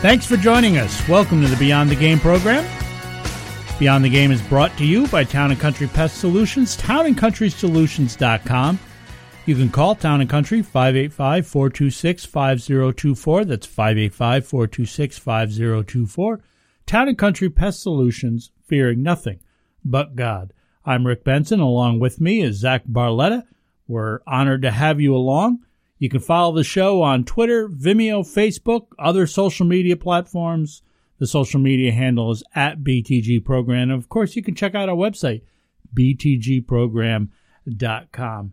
Thanks for joining us. Welcome to the Beyond the Game program. Beyond the Game is brought to you by Town and Country Pest Solutions, townandcountrysolutions.com. You can call Town and Country 585 426 5024. That's 585 426 5024. Town and Country Pest Solutions, fearing nothing but God. I'm Rick Benson. Along with me is Zach Barletta. We're honored to have you along. You can follow the show on Twitter, Vimeo, Facebook, other social media platforms. The social media handle is at BTG Program. And of course, you can check out our website, btgprogram.com.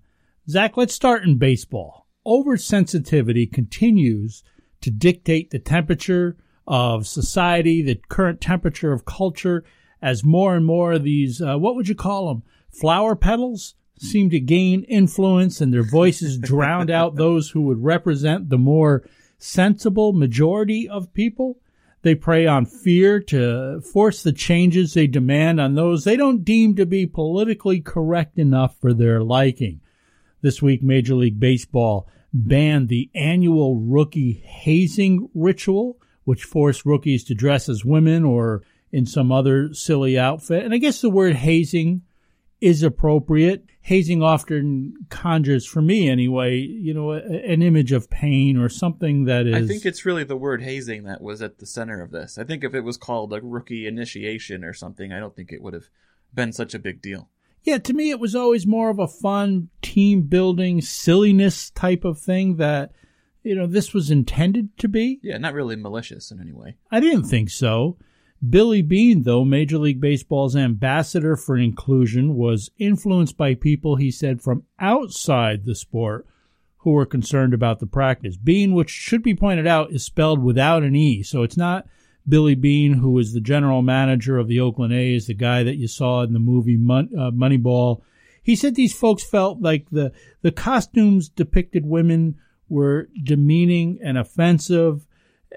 Zach, let's start in baseball. Oversensitivity continues to dictate the temperature of society, the current temperature of culture, as more and more of these, uh, what would you call them, flower petals? Seem to gain influence and their voices drowned out those who would represent the more sensible majority of people. They prey on fear to force the changes they demand on those they don't deem to be politically correct enough for their liking. This week, Major League Baseball banned the annual rookie hazing ritual, which forced rookies to dress as women or in some other silly outfit. And I guess the word hazing is appropriate. Hazing often conjures, for me anyway, you know, a, an image of pain or something that is. I think it's really the word hazing that was at the center of this. I think if it was called a rookie initiation or something, I don't think it would have been such a big deal. Yeah, to me, it was always more of a fun team building silliness type of thing that, you know, this was intended to be. Yeah, not really malicious in any way. I didn't think so. Billy Bean, though, Major League Baseball's ambassador for inclusion, was influenced by people, he said, from outside the sport who were concerned about the practice. Bean, which should be pointed out, is spelled without an E, so it's not Billy Beane, who is the general manager of the Oakland A's, the guy that you saw in the movie Mon- uh, Moneyball. He said these folks felt like the, the costumes depicted women were demeaning and offensive.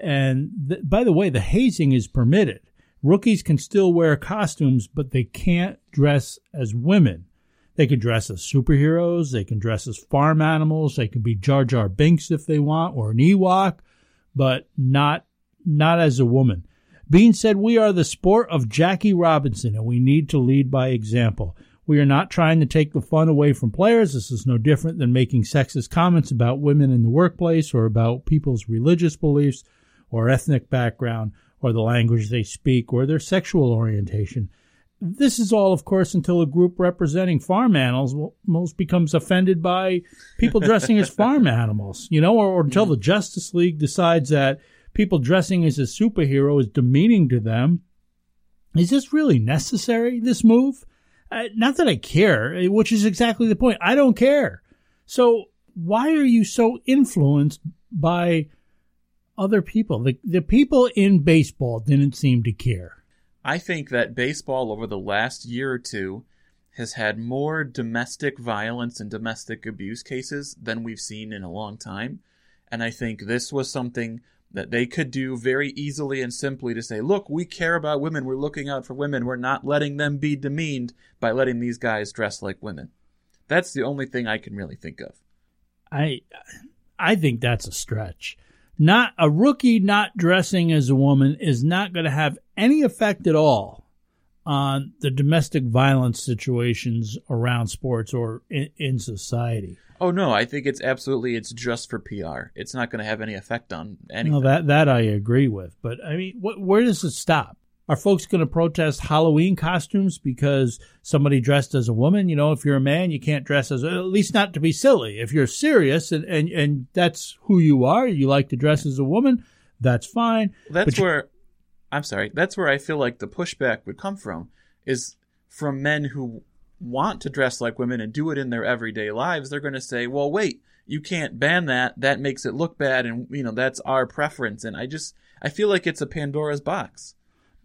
And th- by the way, the hazing is permitted. Rookies can still wear costumes, but they can't dress as women. They can dress as superheroes. They can dress as farm animals. They can be Jar Jar Binks if they want, or an Ewok, but not not as a woman. Bean said, "We are the sport of Jackie Robinson, and we need to lead by example. We are not trying to take the fun away from players. This is no different than making sexist comments about women in the workplace or about people's religious beliefs or ethnic background." Or the language they speak or their sexual orientation. This is all, of course, until a group representing farm animals most becomes offended by people dressing as farm animals, you know, or, or until the Justice League decides that people dressing as a superhero is demeaning to them. Is this really necessary, this move? Uh, not that I care, which is exactly the point. I don't care. So why are you so influenced by other people. The, the people in baseball didn't seem to care. I think that baseball over the last year or two has had more domestic violence and domestic abuse cases than we've seen in a long time. And I think this was something that they could do very easily and simply to say, look, we care about women. We're looking out for women. We're not letting them be demeaned by letting these guys dress like women. That's the only thing I can really think of. I I think that's a stretch not a rookie not dressing as a woman is not going to have any effect at all on the domestic violence situations around sports or in, in society. Oh no, I think it's absolutely it's just for PR. It's not going to have any effect on anything. No, that that I agree with, but I mean, what, where does it stop? Are folks going to protest Halloween costumes because somebody dressed as a woman? You know, if you're a man, you can't dress as, at least not to be silly. If you're serious and, and, and that's who you are, you like to dress as a woman, that's fine. That's where, I'm sorry, that's where I feel like the pushback would come from is from men who want to dress like women and do it in their everyday lives, they're going to say, "Well, wait, you can't ban that. That makes it look bad, and you know that's our preference." And I just I feel like it's a Pandora's box.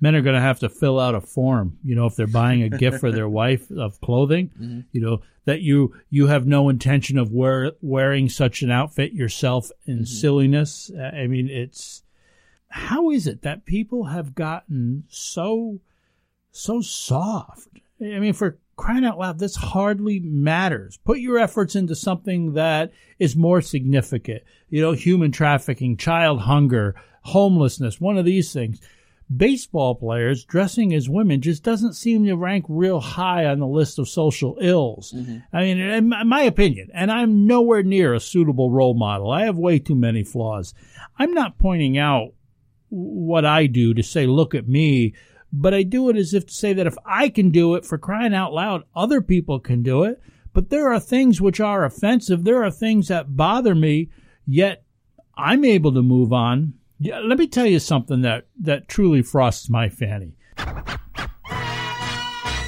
Men are going to have to fill out a form, you know, if they're buying a gift for their wife of clothing, Mm-hmm. you know, that you you have no intention of wear, wearing such an outfit yourself in Mm-hmm. silliness. I mean, it's how is it that people have gotten so so soft? I mean, for crying out loud, this hardly matters. Put your efforts into something that is more significant. You know, human trafficking, child hunger, homelessness, one of these things. Baseball players dressing as women just doesn't seem to rank real high on the list of social ills. Mm-hmm. I mean, in my- my opinion, and I'm nowhere near a suitable role model. I have way too many flaws. I'm not pointing out what I do to say, look at me, but I do it as if to say that if I can do it for crying out loud, other people can do it. But there are things which are offensive. There are things that bother me, yet I'm able to move on. Yeah, let me tell you something that, that truly frosts my fanny.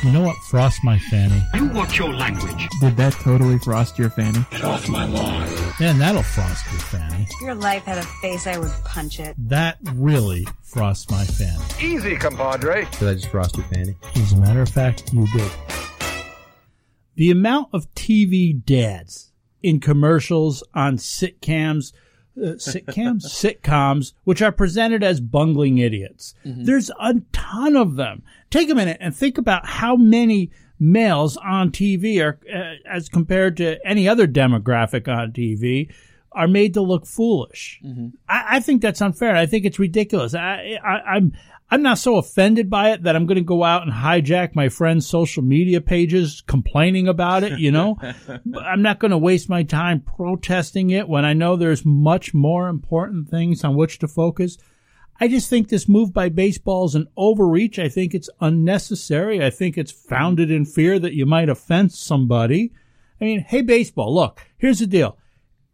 You know what frosts my fanny? You watch your language. Did that totally frost your fanny? Get off my lawn. Man, that'll frost your fanny. If your life had a face, I would punch it. That really frosts my fanny. Easy, compadre. Did I just frost your fanny? As a matter of fact, you did. The amount of TV dads in commercials on sitcoms, uh, sitcoms, sitcoms, which are presented as bungling idiots. There's a ton of them. Take a minute and think about how many males on TV are, uh, as compared to any other demographic on TV, are made to look foolish. I, I think that's unfair. I think it's ridiculous. I, I, I'm I'm not so offended by it that I'm going to go out and hijack my friends' social media pages complaining about it. You know, But I'm not going to waste my time protesting it when I know there's much more important things on which to focus. I just think this move by baseball is an overreach. I think it's unnecessary. I think it's founded in fear that you might offend somebody. I mean, hey, baseball, look, here's the deal.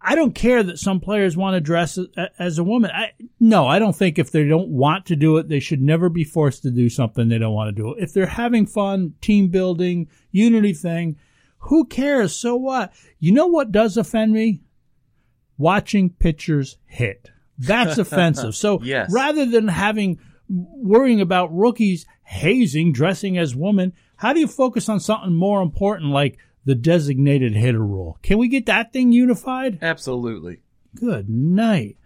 I don't care that some players want to dress as a woman. I, no, I don't think if they don't want to do it, they should never be forced to do something they don't want to do. If they're having fun, team building, unity thing, who cares? So what? You know what does offend me? Watching pitchers hit. That's offensive. So Yes. rather than having worrying about rookies hazing, dressing as women, how do you focus on something more important like the designated hitter rule? Can we get that thing unified? Absolutely. Good night.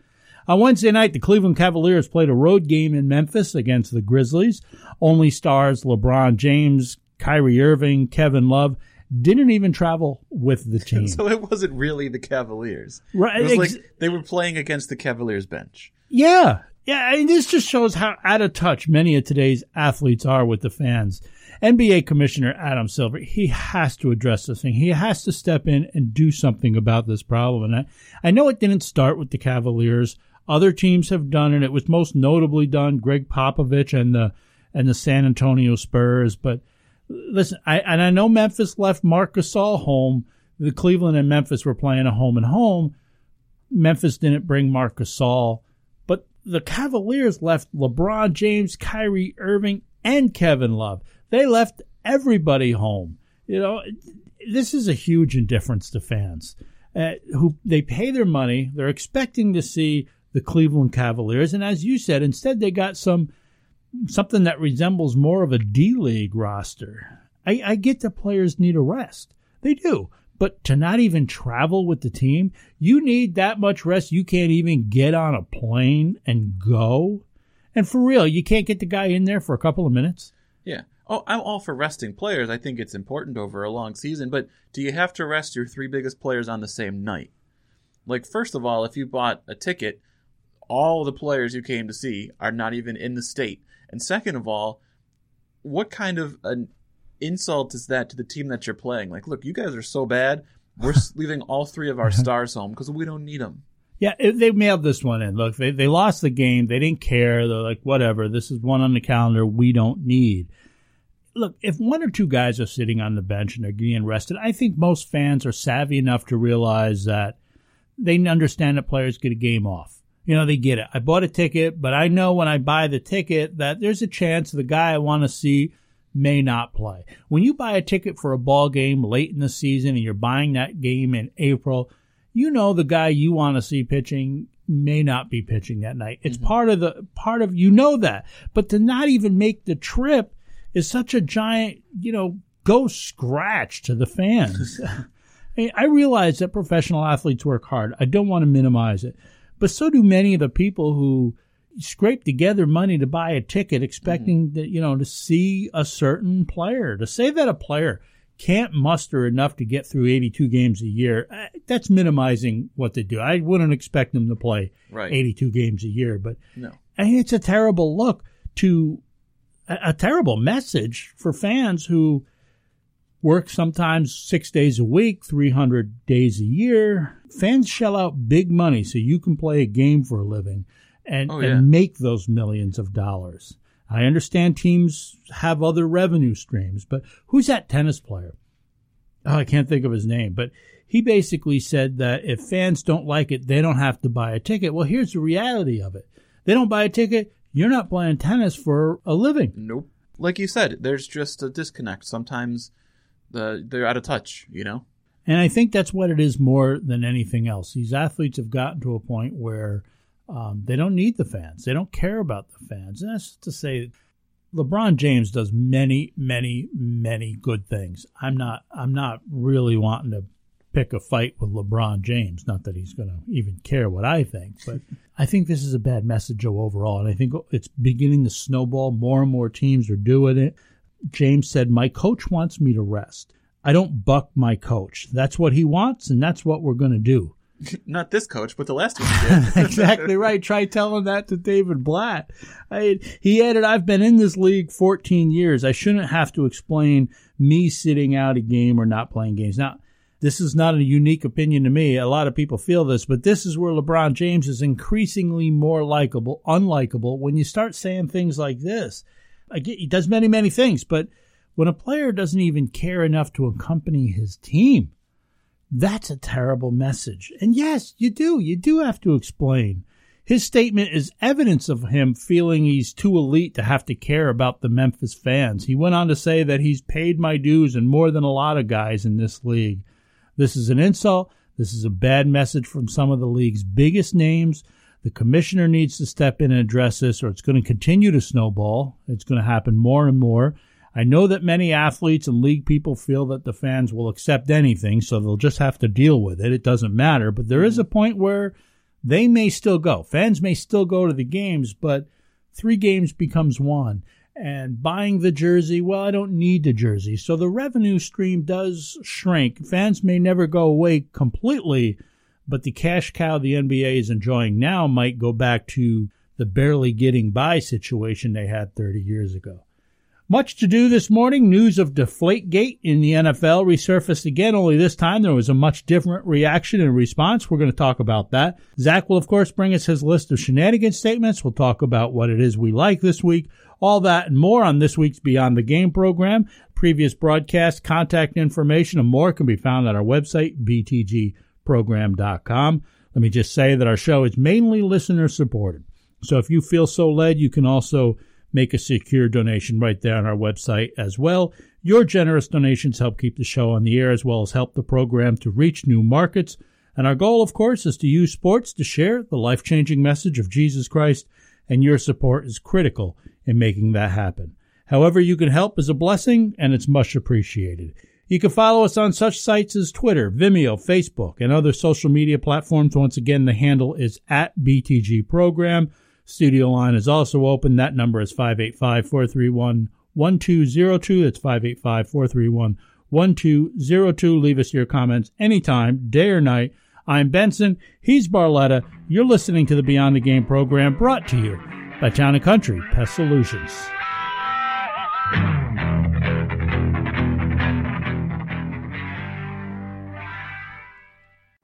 On Wednesday night, the Cleveland Cavaliers played a road game in Memphis against the Grizzlies. Only stars LeBron James, Kyrie Irving, Kevin Love didn't even travel with the team. So it wasn't really the Cavaliers. Right, It was ex- like they were playing against the Cavaliers bench. Yeah. Yeah. I mean, this just shows how out of touch many of today's athletes are with the fans. NBA Commissioner Adam Silver, he has to address this thing. He has to step in and do something about this problem. And I, I know it didn't start with the Cavaliers. Other teams have done it. It was most notably done Gregg Popovich and the and the San Antonio Spurs. But listen, I and I know Memphis left Marc Gasol home. The Cleveland and Memphis were playing a home and home. Memphis didn't bring Marc Gasol, but the Cavaliers left LeBron James, Kyrie Irving, and Kevin Love. They left everybody home. You know, this is a huge indifference to fans uh, who they pay their money. They're expecting to see the Cleveland Cavaliers, and as you said, instead they got some something that resembles more of a D League roster. I, I get that players need a rest. They do. But to not even travel with the team, you need that much rest. You can't even get on a plane and go. And for real, you can't get the guy in there for a couple of minutes. Yeah. Oh, I'm all for resting players. I think it's important over a long season, but do you have to rest your three biggest players on the same night? Like, first of all, if you bought a ticket, all the players you came to see are not even in the state. And second of all, what kind of an insult is that to the team that you're playing? Like, look, you guys are so bad. We're leaving all three of our uh-huh. stars home because we don't need them. Yeah, they mailed this one in. Look, they, they lost the game. They didn't care. They're like, whatever. This is one on the calendar we don't need. Look, if one or two guys are sitting on the bench and they're getting rested, I think most fans are savvy enough to realize that they understand that players get a game off. You know, they get it. I bought a ticket, but I know when I buy the ticket that there's a chance the guy I want to see may not play. When you buy a ticket for a ball game late in the season and you're buying that game in April, you know the guy you want to see pitching may not be pitching that night. It's Mm-hmm. part of the part of you know that. But to not even make the trip is such a giant, you know, go scratch to the fans. I, realize that professional athletes work hard. I don't want to minimize it. But so do many of the people who scrape together money to buy a ticket expecting that, you know, to see a certain player. To say that a player can't muster enough to get through 82 games a year, uh, that's minimizing what they do. I wouldn't expect them to play Right. 82 games a year, but No. It's a terrible look to a, a terrible message for fans who work sometimes six days a week, 300 days a year. Fans shell out big money so you can play a game for a living and, Oh, yeah. and make those millions of dollars. I understand teams have other revenue streams, but who's that tennis player? Oh, I can't think of his name, but he basically said that if fans don't like it, they don't have to buy a ticket. Well, here's the reality of it. They don't buy a ticket, you're not playing tennis for a living. Nope. Like you said, there's just a disconnect. Sometimes the they're out of touch, you know? And I think that's what it is more than anything else. These athletes have gotten to a point where um, they don't need the fans. They don't care about the fans. And that's to say, LeBron James does many, many, many good things. I'm not. I'm not really wanting to pick a fight with LeBron James. Not that he's going to even care what I think, but I think this is a bad message overall. And I think it's beginning to snowball. More and more teams are doing it. James said, "My coach wants me to rest. I don't buck my coach. That's what he wants, and that's what we're going to do." Not this coach, but the last one exactly right. Try telling that to David Blatt. I, he added, I've been in this league 14 years. I shouldn't have to explain me sitting out a game or not playing games. Now, this is not a unique opinion to me. A lot of people feel this, but this is where LeBron James is increasingly more likable, unlikable when you start saying things like this. He does many, many things, but when a player doesn't even care enough to accompany his team, that's a terrible message. And yes, you do. You do have to explain. His statement is evidence of him feeling he's too elite to have to care about the Memphis fans. He went on to say that he's paid my dues and more than a lot of guys in this league. This is an insult. This is a bad message from some of the league's biggest names. The commissioner needs to step in and address this, or it's going to continue to snowball. It's going to happen more and more. I know that many athletes and league people feel that the fans will accept anything, so they'll just have to deal with it. It doesn't matter. But there is a point where they may still go. Fans may still go to the games, but three games becomes one. And buying the jersey, well, I don't need the jersey. So the revenue stream does shrink. Fans may never go away completely, but the cash cow the NBA is enjoying now might go back to the barely getting by situation they had 30 years ago. Much to do this morning. News of Deflategate in the NFL resurfaced again, only this time there was a much different reaction and response. We're going to talk about that. Zach will, of course, bring us his list of shenanigans statements. We'll talk about what it is we like this week. All that and more on this week's Beyond the Game program. Previous broadcast, contact information, and more can be found at our website, btgprogram.com. Let me just say that our show is mainly listener supported. So if you feel so led, you can also make a secure donation right there on our website as well. Your generous donations help keep the show on the air as well as help the program to reach new markets. And our goal, of course, is to use sports to share the life changing message of Jesus Christ, and your support is critical in making that happen. However, you can help is a blessing, and it's much appreciated. You can follow us on such sites as Twitter, Vimeo, Facebook, and other social media platforms. Once again, the handle is at BTG Program. Studio line is also open. That number is 585 431 1202. That's 585 431 1202. Leave us your comments anytime, day or night. I'm Benson. He's Barletta. You're listening to the Beyond the Game program brought to you by Town and Country Pest Solutions.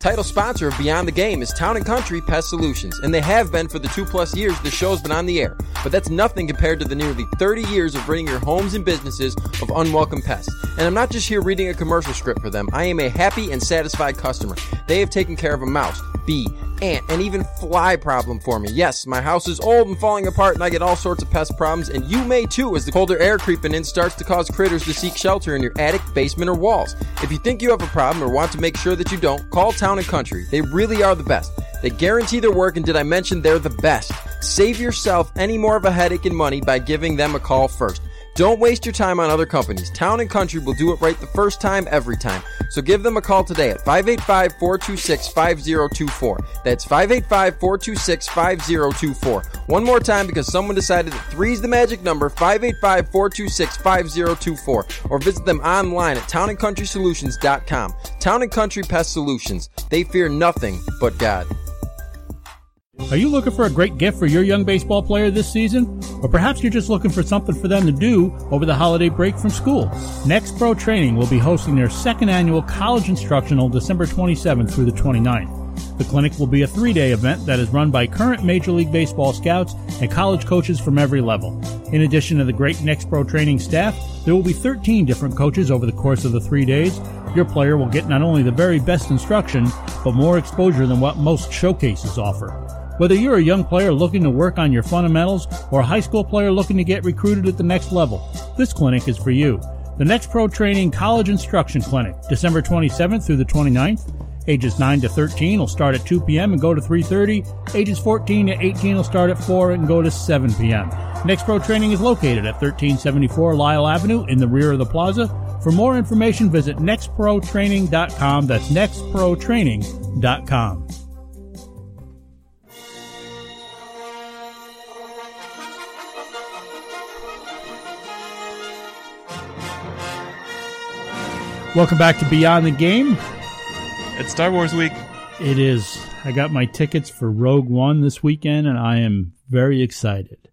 Title sponsor of Beyond the Game is Town and Country Pest Solutions, and they have been for the two plus years the show's been on the air. But that's nothing compared to the nearly 30 years of ridding your homes and businesses of unwelcome pests. And I'm not just here reading a commercial script for them, I am a happy and satisfied customer. They have taken care of a mouse, bee, ant, and even fly problem for me. Yes, my house is old and falling apart and I get all sorts of pest problems, and you may too as the colder air creeping in starts to cause critters to seek shelter in your attic, basement, or walls. If you think you have a problem or want to make sure that you don't, call Town and Country. They really are the best. They guarantee their work, and did I mention they're the best? Save yourself any more of a headache and money by giving them a call first. Don't waste your time on other companies. Town and Country will do it right the first time, every time. So give them a call today at 585 426 5024. That's 585 426 5024. One more time because someone decided that 3 is the magic number 585 426 5024. Or visit them online at townandcountrysolutions.com. Town and Country Pest Solutions. They fear nothing but God. Are you looking for a great gift for your young baseball player this season? Or perhaps you're just looking for something for them to do over the holiday break from school? Next Pro Training will be hosting their second annual college instructional December 27th through the 29th. The clinic will be a three day event that is run by current Major League Baseball scouts and college coaches from every level. In addition to the great Next Pro Training staff, there will be 13 different coaches over the course of the three days. Your player will get not only the very best instruction, but more exposure than what most showcases offer. Whether you're a young player looking to work on your fundamentals or a high school player looking to get recruited at the next level, this clinic is for you. The Next Pro Training College Instruction Clinic, December 27th through the 29th. Ages 9 to 13 will start at 2 p.m. and go to 3.30. Ages 14 to 18 will start at 4 and go to 7 p.m. Next Pro Training is located at 1374 Lyle Avenue in the rear of the plaza. For more information, visit nextprotraining.com. That's nextprotraining.com. Welcome back to Beyond the Game. It's Star Wars week. It is. I got my tickets for Rogue One this weekend, and I am very excited.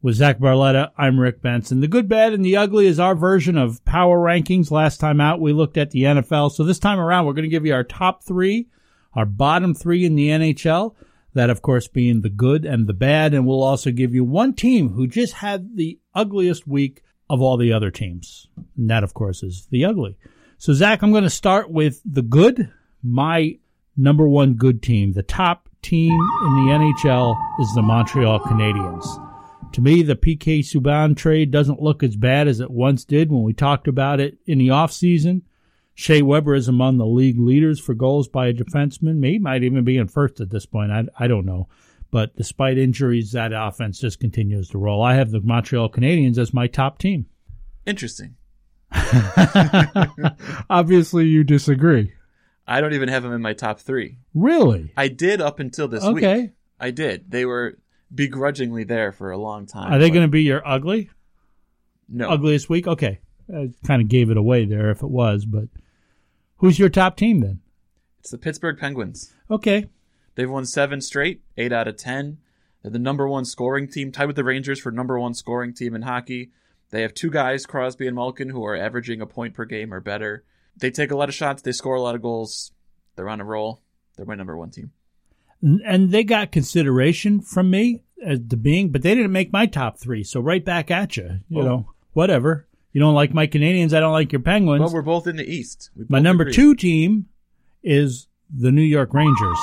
With Zach Barletta, I'm Rick Benson. The good, bad, and the ugly is our version of power rankings. Last time out, we looked at the NFL. So this time around, we're going to give you our top three, our bottom three in the NHL. That, of course, being the good and the bad. And we'll also give you one team who just had the ugliest week of all the other teams. And that, of course, is the ugly. So, Zach, I'm going to start with the good. My number one good team, the top team in the NHL, is the Montreal Canadiens. To me, the PK Subban trade doesn't look as bad as it once did when we talked about it in the offseason. Shea Weber is among the league leaders for goals by a defenseman. He might even be in first at this point. I, I don't know. But despite injuries, that offense just continues to roll. I have the Montreal Canadiens as my top team. Interesting. Obviously, you disagree. I don't even have them in my top three. Really? I did up until this Okay. week. Okay. I did. They were begrudgingly there for a long time. Are they going to be your ugly? No. Ugliest week? Okay. I kind of gave it away there if it was, but who's your top team then? It's the Pittsburgh Penguins. Okay. They've won seven straight, eight out of ten. They're the number one scoring team, tied with the Rangers for number one scoring team in hockey. They have two guys, Crosby and Malkin, who are averaging a point per game or better. They take a lot of shots. They score a lot of goals. They're on a roll. They're my number one team. And they got consideration from me as the being, but they didn't make my top three. So right back at you. You know, whatever. You don't like my Canadiens. I don't like your Penguins. Well, we're both in the East. My number agree. two team is the New York Rangers.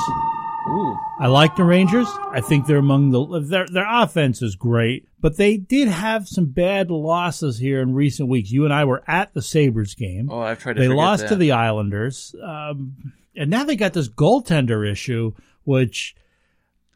Ooh. I like the Rangers. I think they're among the their their offense is great, but they did have some bad losses here in recent weeks. You and I were at the Sabres game. Oh, I've tried to They lost that. to the Islanders, um, and now they got this goaltender issue, which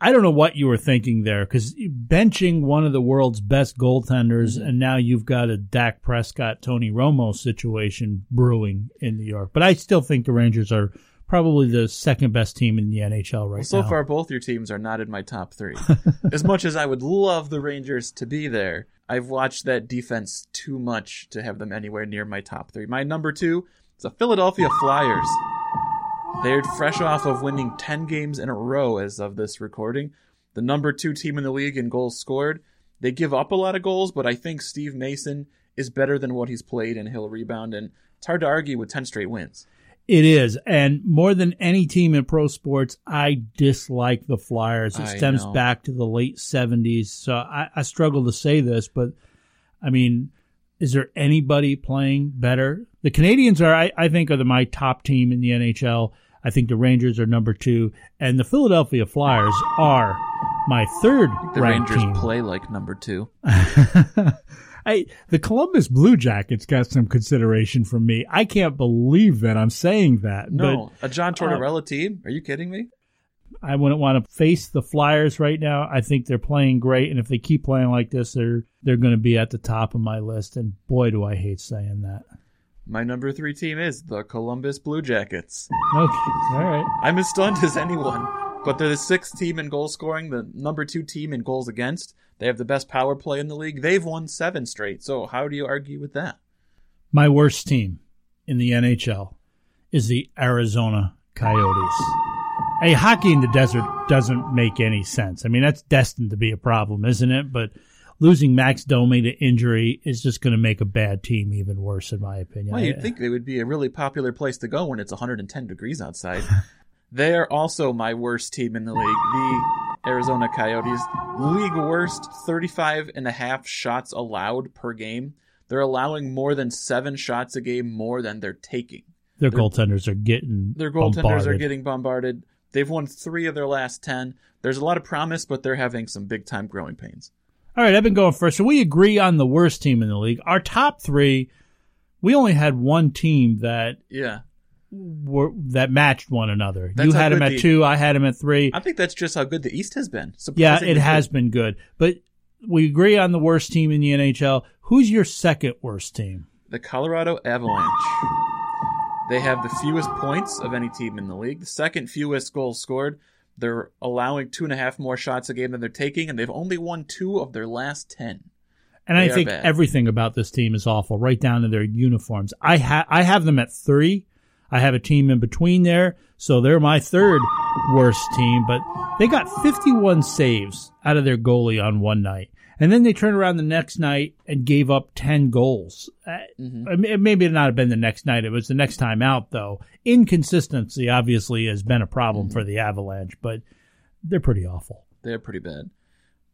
I don't know what you were thinking there because benching one of the world's best goaltenders, Mm-hmm. and now you've got a Dak Prescott, Tony Romo situation brewing in New York. But I still think the Rangers are probably the second best team in the NHL right Well, so now. far, both your teams are not in my top three. as much as I would love the Rangers to be there, I've watched that defense too much to have them anywhere near my top three. My number two is the Philadelphia Flyers. They're fresh off of winning 10 games in a row as of this recording. The number two team in the league in goals scored. They give up a lot of goals, but I think Steve Mason is better than what he's played and he'll rebound. And it's hard to argue with 10 straight wins. It is, and more than any team in pro sports, I dislike the Flyers. It I stems know. back to the late '70s, so I, I struggle to say this, but I mean, is there anybody playing better? The Canadiens are, I, I think, are the, my top team in the NHL. I think the Rangers are number two, and the Philadelphia Flyers are my third The Rangers team. play like number two. I, the Columbus Blue Jackets got some consideration from me. I can't believe that I'm saying that. No, a uh, John Tortorella team? Are you kidding me? I wouldn't want to face the Flyers right now. I think they're playing great, and if they keep playing like this, they're they're going to be at the top of my list. And boy, do I hate saying that. My number three team is the Columbus Blue Jackets. Okay, all right. I'm as stunned as anyone, but they're the sixth team in goal scoring, the number two team in goals against. They have the best power play in the league. They've won seven straight. So how do you argue with that? My worst team in the NHL is the Arizona Coyotes. Hey, hockey in the desert doesn't make any sense. I mean, that's destined to be a problem, isn't it? But losing Max Domi to injury is just going to make a bad team even worse, in my opinion. Well, you'd uh, think it would be a really popular place to go when it's 110 degrees outside. They're also my worst team in the league, the Arizona Coyotes. League worst 35 and a half shots allowed per game. They're allowing more than seven shots a game more than they're taking. their Their- goaltenders are getting Their goaltenders are getting bombarded. They've won three of their last 10. There's a lot of promise, but they're having some big time growing pains. All right, I've been going first. So we agree on the worst team in the league. Our top three, we only had one team that Yeah. Were that matched one another. That's you had him at the- two, I had him at three. I think that's just how good the East has been. Yeah, it has been good. But we agree on the worst team in the NHL. Who's your second worst team? The Colorado Avalanche. They have the fewest points of any team in the league, the second fewest goals scored. They're allowing two and a half more shots a game than they're taking, and they've only won two of their last ten. And I They are think bad. everything about this team is awful, right down to their uniforms. I ha- I have them at three. I have a team in between there, so they're my third worst team. But they got 51 saves out of their goalie on one night, and then they turned around the next night and gave up 10 goals. Uh, it- Maybe it not have been the next night; it was the next time out. Though inconsistency obviously has been a problem for the Avalanche, but they're pretty awful. They're pretty bad.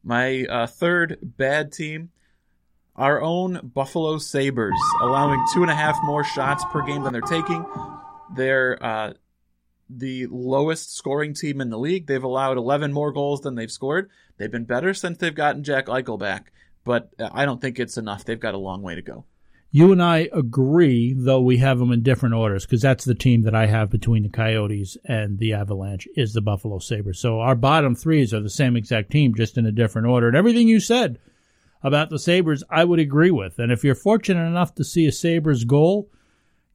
My uh, third bad team, our own Buffalo Sabres, allowing two and a half more shots per game than they're taking. They're uh, the lowest scoring team in the league. They've allowed 11 more goals than they've scored. They've been better since they've gotten Jack Eichel back, but uh, I don't think it's enough. They've got a long way to go. You and I agree, though we have them in different orders, because that's the team that I have between the Coyotes and the Avalanche is the Buffalo Sabres. So our bottom threes are the same exact team, just in a different order. And everything you said about the Sabres, I would agree with. And if you're fortunate enough to see a Sabres goal,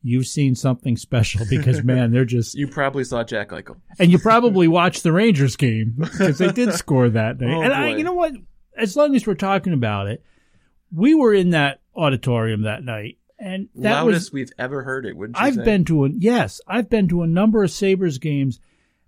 you've seen something special because, man, they're just. You probably saw Jack Eichel. And you probably watched the Rangers game because they did score that night. Oh, and I, you know what? As long as we're talking about it, we were in that auditorium that night, and that Loudest was. we've ever heard it, wouldn't you I've say? been to a yes, I've been to a number of Sabres games,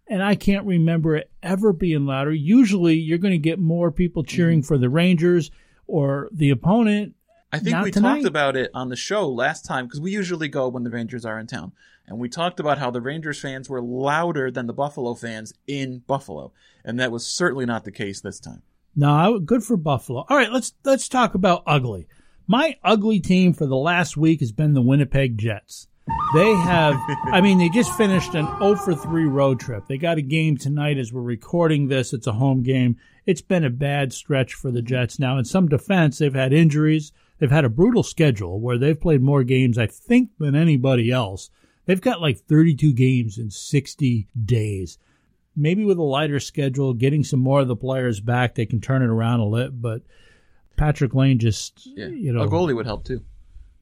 and I can't remember it ever being louder. Usually, you're going to get more people cheering Mm-hmm. for the Rangers or the opponent. I think Not we tonight. talked about it on the show last time because we usually go when the Rangers are in town. And we talked about how the Rangers fans were louder than the Buffalo fans in Buffalo. And that was certainly not the case this time. No, good for Buffalo. All right, let's let's talk about ugly. My ugly team for the last week has been the Winnipeg Jets. They have, I mean, they just finished an 0 for 3 road trip. They got a game tonight as we're recording this. It's a home game. It's been a bad stretch for the Jets. Now, in some defense, they've had injuries. They've had a brutal schedule where they've played more games, I think, than anybody else. They've got like 32 games in 60 days maybe with a lighter schedule, getting some more of the players back, they can turn it around a little. But Patrik Laine just, Yeah. you know, a goalie would help too.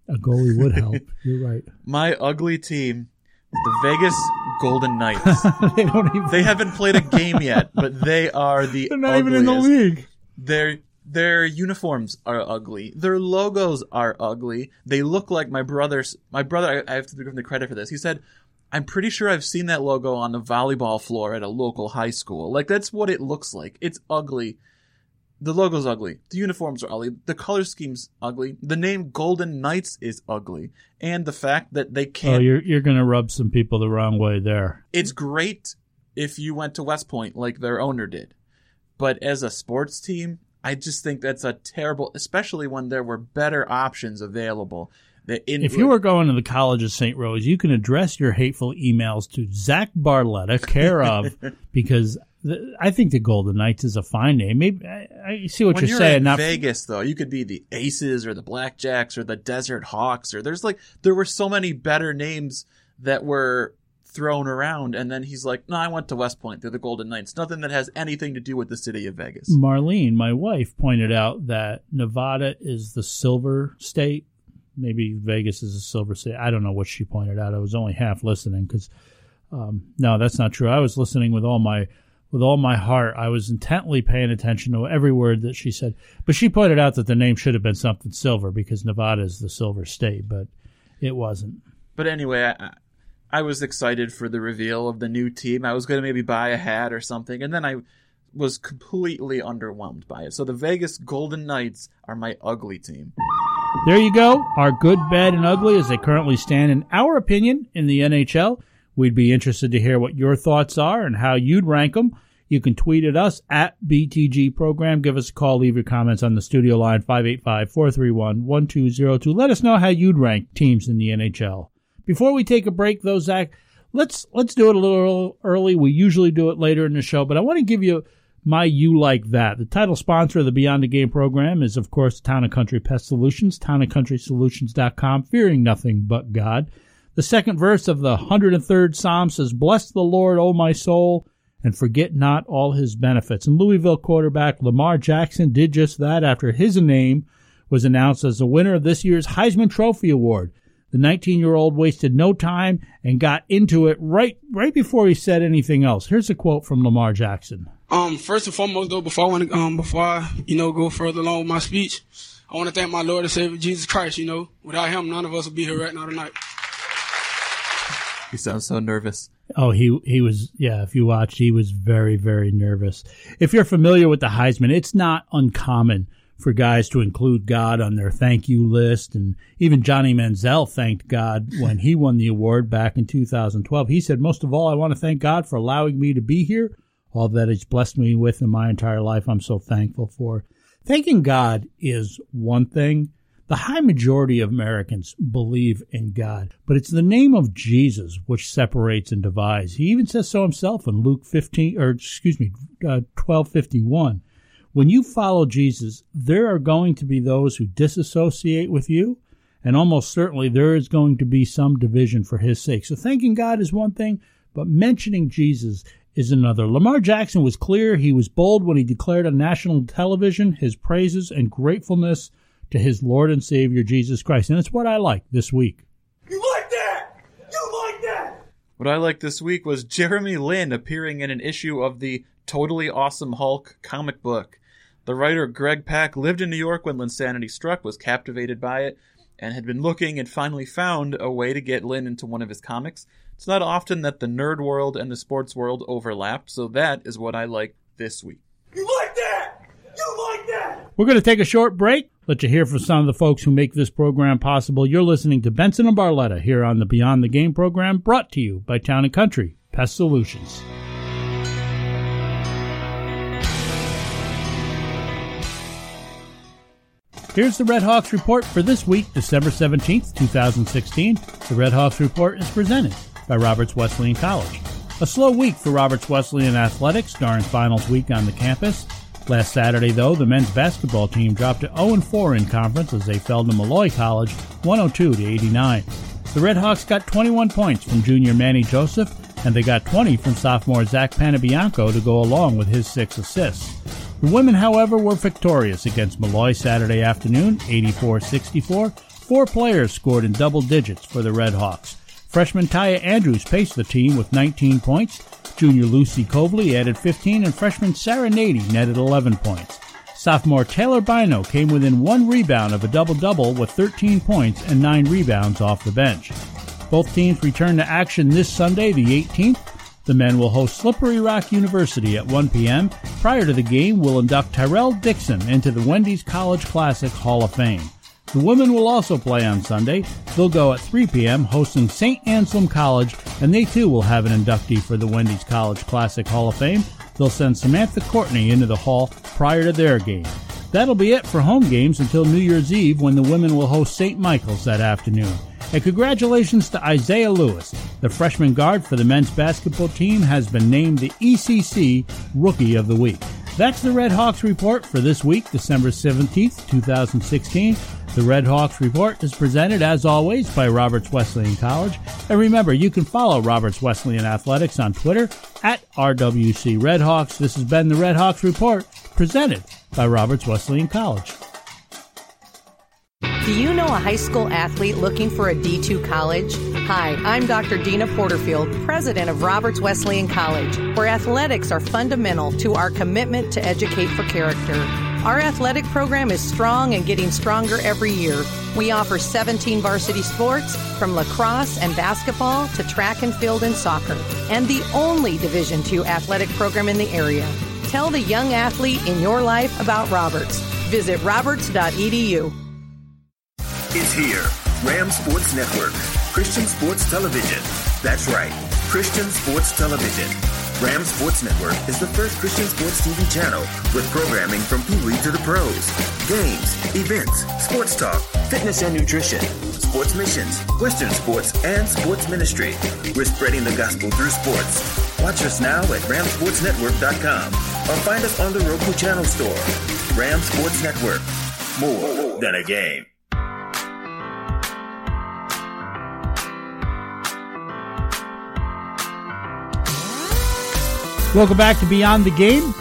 a goalie would help. You're right. My ugly team, the Vegas Golden Knights. they don't even. they haven't played a game yet, but they are the They're not even in the ugliest. league. Their their uniforms are ugly. Their logos are ugly. They look like my brother's. My brother, I, I have to give him the credit for this. He said, "I'm pretty sure I've seen that logo on the volleyball floor at a local high school. Like that's what it looks like. It's ugly. The logo's ugly. The uniforms are ugly. The color scheme's ugly. The name Golden Knights is ugly, and the fact that they Oh, can't. Oh, you're you're gonna rub some people the wrong way there. it's great if you went to West Point like their owner did. But as a sports team, I just think that's a terrible, especially when there were better options available. In, if you were going to the College of St. Rose, you can address your hateful emails to Zach Barletta, care of, because the, I think the Golden Knights is a fine name. Maybe I, I see what when you're, you're saying. Not Vegas though, you could be the Aces or the Blackjacks or the Desert Hawks or there's like there were so many better names that were thrown around, and then he's like, "No, I went to West Point. They're the Golden Knights. Nothing that has anything to do with the city of Vegas." Marlene, my wife, pointed out that Nevada is the silver state. Maybe Vegas is a silver state. I don't know what she pointed out. I was only half listening because um, no, that's not true. I was listening with all my with all my heart. I was intently paying attention to every word that she said. But she pointed out that the name should have been something silver because Nevada is the silver state, but it wasn't. But anyway, I, I was excited for the reveal of the new team. I was going to maybe buy a hat or something, and then I was completely underwhelmed by it. So the Vegas Golden Knights are my ugly team. There you go. Our good, bad, and ugly as they currently stand, in our opinion, in the NHL. We'd be interested to hear what your thoughts are and how you'd rank them. You can tweet at us at BTG Program. Give us a call. Leave your comments on the studio line 585-431-1202. Let us know how you'd rank teams in the NHL. Before we take a break, though, Zach, let's let's do it a little early. We usually do it later in the show, but I want to give you my You Like That. The title sponsor of the Beyond the Game program is, of course, Town and Country Pest Solutions, townandcountrysolutions.com, fearing nothing but God. The second verse of the 103rd Psalm says, Bless the Lord, O my soul, and forget not all his benefits. And Louisville quarterback Lamar Jackson did just that after his name was announced as the winner of this year's Heisman Trophy Award. The 19-year-old wasted no time and got into it right right before he said anything else. Here's a quote from Lamar Jackson. Um, first and foremost, though, before I want to, um, before I, you know, go further along with my speech, I want to thank my Lord and Savior Jesus Christ. You know, without Him, none of us would be here right now tonight. He sounds so nervous. Oh, he he was yeah. If you watched, he was very very nervous. If you're familiar with the Heisman, it's not uncommon for guys to include God on their thank you list, and even Johnny Manziel thanked God when he won the award back in 2012. He said, "Most of all, I want to thank God for allowing me to be here. All that He's blessed me with in my entire life, I'm so thankful for." Thanking God is one thing. The high majority of Americans believe in God, but it's the name of Jesus which separates and divides. He even says so himself in Luke 15, or excuse me, uh, 1251. When you follow Jesus, there are going to be those who disassociate with you, and almost certainly there is going to be some division for his sake. So thanking God is one thing, but mentioning Jesus is another. Lamar Jackson was clear. He was bold when he declared on national television his praises and gratefulness to his Lord and Savior Jesus Christ. And it's what I like this week. You like that? You like that? What I liked this week was Jeremy Lin appearing in an issue of the Totally Awesome Hulk comic book. The writer Greg Pak lived in New York when Linsanity struck, was captivated by it, and had been looking and finally found a way to get Lin into one of his comics. It's not often that the nerd world and the sports world overlapped, so that is what I like this week. You like that? You like that? We're going to take a short break. Let you hear from some of the folks who make this program possible. You're listening to Benson and Barletta here on the Beyond the Game program, brought to you by Town and Country Pest Solutions. Here's the Red Hawks report for this week, December 17th, 2016. The Red Hawks report is presented by Roberts Wesleyan College. A slow week for Roberts Wesleyan athletics during finals week on the campus. Last Saturday, though, the men's basketball team dropped to 0-4 in conference as they fell to Molloy College 102 to 89. The Red Hawks got 21 points from junior Manny Joseph, and they got 20 from sophomore Zach Panabianco to go along with his six assists. The women, however, were victorious against Molloy Saturday afternoon, 84-64. Four players scored in double digits for the Red Hawks. Freshman Taya Andrews paced the team with 19 points. Junior Lucy Cobley added 15, and freshman Sarah Nady netted 11 points. Sophomore Taylor Bino came within one rebound of a double-double with 13 points and 9 rebounds off the bench. Both teams return to action this Sunday, the 18th. The men will host Slippery Rock University at 1 p.m. Prior to the game, will induct Tyrell Dixon into the Wendy's College Classic Hall of Fame. The women will also play on Sunday. They'll go at 3 p.m. hosting St. Anselm College, and they too will have an inductee for the Wendy's College Classic Hall of Fame. They'll send Samantha Courtney into the hall prior to their game. That'll be it for home games until New Year's Eve when the women will host St. Michael's that afternoon. And congratulations to Isaiah Lewis. The freshman guard for the men's basketball team has been named the ECC Rookie of the Week. That's the Red Hawks Report for this week, December 17th, 2016. The Red Hawks Report is presented, as always, by Roberts Wesleyan College. And remember, you can follow Roberts Wesleyan Athletics on Twitter at RWC Redhawks. This has been the Red Hawks Report, presented by Roberts Wesleyan College. Do you know a high school athlete looking for a D2 college? Hi, I'm Dr. Dina Porterfield, president of Roberts Wesleyan College, where athletics are fundamental to our commitment to educate for character. Our athletic program is strong and getting stronger every year. We offer 17 varsity sports, from lacrosse and basketball to track and field and soccer, and the only Division II athletic program in the area. Tell the young athlete in your life about Roberts. Visit roberts.edu. It's here. Ram Sports Network. Christian Sports Television. That's right. Christian Sports Television. Ram Sports Network is the first Christian sports TV channel with programming from Pee Wee to the pros, games, events, sports talk, fitness and nutrition, sports missions, Western sports, and sports ministry. We're spreading the gospel through sports. Watch us now at ramsportsnetwork.com or find us on the Roku channel store. Ram Sports Network. More than a game. Welcome back to Beyond the Game.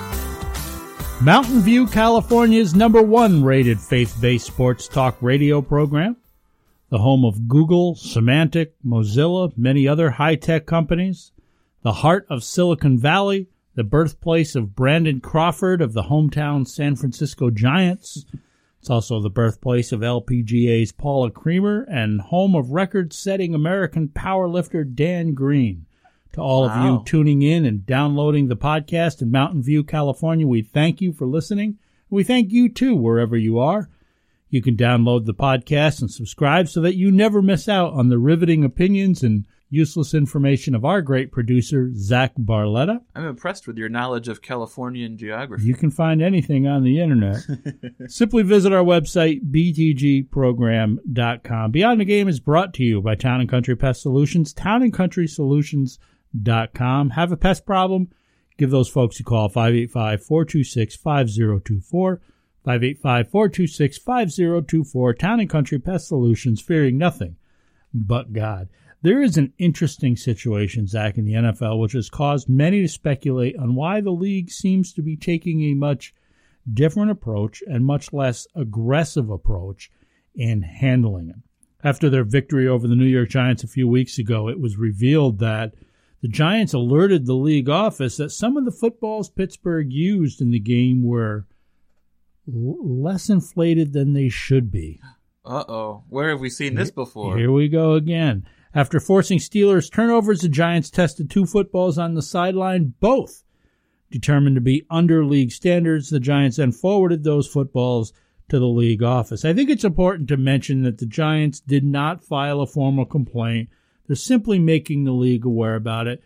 Mountain View, California's number one rated faith based sports talk radio program, the home of Google, Symantec, Mozilla, many other high tech companies, the heart of Silicon Valley, the birthplace of Brandon Crawford of the hometown San Francisco Giants. It's also the birthplace of LPGA's Paula Creamer and home of record setting American powerlifter Dan Green. To all wow. of you tuning in and downloading the podcast in Mountain View, California, we thank you for listening. We thank you too, wherever you are. You can download the podcast and subscribe so that you never miss out on the riveting opinions and useless information of our great producer, Zach Barletta. I'm impressed with your knowledge of Californian geography. You can find anything on the internet. Simply visit our website, btgprogram.com. Beyond the Game is brought to you by Town and Country Pest Solutions. Town and Country Solutions com. Have a pest problem? Give those folks a call 585 426 5024. 585 426 5024. Town and Country Pest Solutions, fearing nothing but God. There is an interesting situation, Zach, in the NFL, which has caused many to speculate on why the league seems to be taking a much different approach and much less aggressive approach in handling it. After their victory over the New York Giants a few weeks ago, it was revealed that the Giants alerted the league office that some of the footballs Pittsburgh used in the game were l- less inflated than they should be. Uh oh. Where have we seen this before? Here we go again. After forcing Steelers turnovers, the Giants tested two footballs on the sideline, both determined to be under league standards. The Giants then forwarded those footballs to the league office. I think it's important to mention that the Giants did not file a formal complaint they're simply making the league aware about it.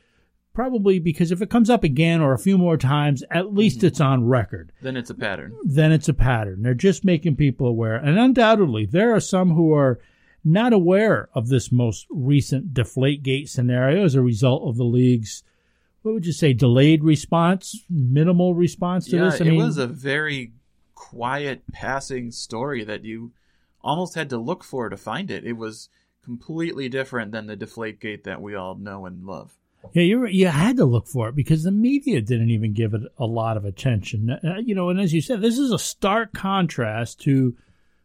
Probably because if it comes up again or a few more times, at least mm-hmm. it's on record. Then it's a pattern. Then it's a pattern. They're just making people aware. And undoubtedly, there are some who are not aware of this most recent Deflategate scenario as a result of the league's, what would you say, delayed response, minimal response to yeah, this? I it mean, was a very quiet passing story that you almost had to look for to find it. It was completely different than the Deflategate that we all know and love. Yeah, you you had to look for it because the media didn't even give it a lot of attention. Uh, you know, and as you said, this is a stark contrast to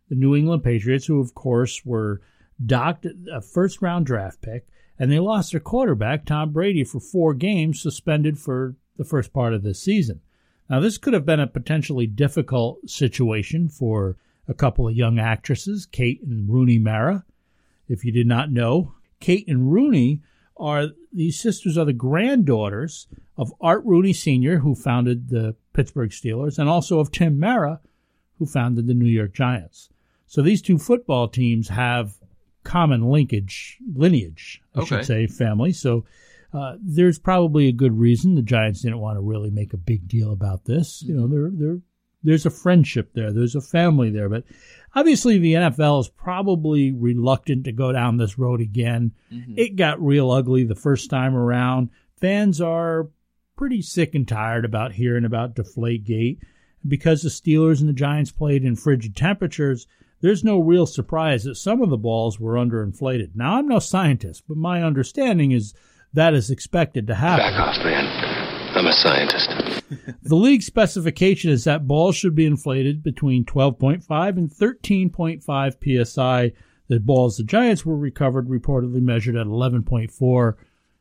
the New England Patriots, who of course were docked a first round draft pick, and they lost their quarterback Tom Brady for four games, suspended for the first part of the season. Now, this could have been a potentially difficult situation for a couple of young actresses, Kate and Rooney Mara. If you did not know, Kate and Rooney are these sisters are the granddaughters of Art Rooney Sr., who founded the Pittsburgh Steelers, and also of Tim Mara, who founded the New York Giants. So these two football teams have common linkage, lineage, I okay. should say, family. So uh, there's probably a good reason the Giants didn't want to really make a big deal about this. You know, they're they're there's a friendship there, there's a family there. But obviously, the NFL is probably reluctant to go down this road again. Mm-hmm. It got real ugly the first time around. Fans are pretty sick and tired about hearing about Deflategate. Because the Steelers and the Giants played in frigid temperatures, there's no real surprise that some of the balls were underinflated. Now, I'm no scientist, but my understanding is that is expected to happen. Back off, man. I'm a scientist. The league specification is that balls should be inflated between 12.5 and 13.5 psi. The balls the Giants were recovered reportedly measured at 11.4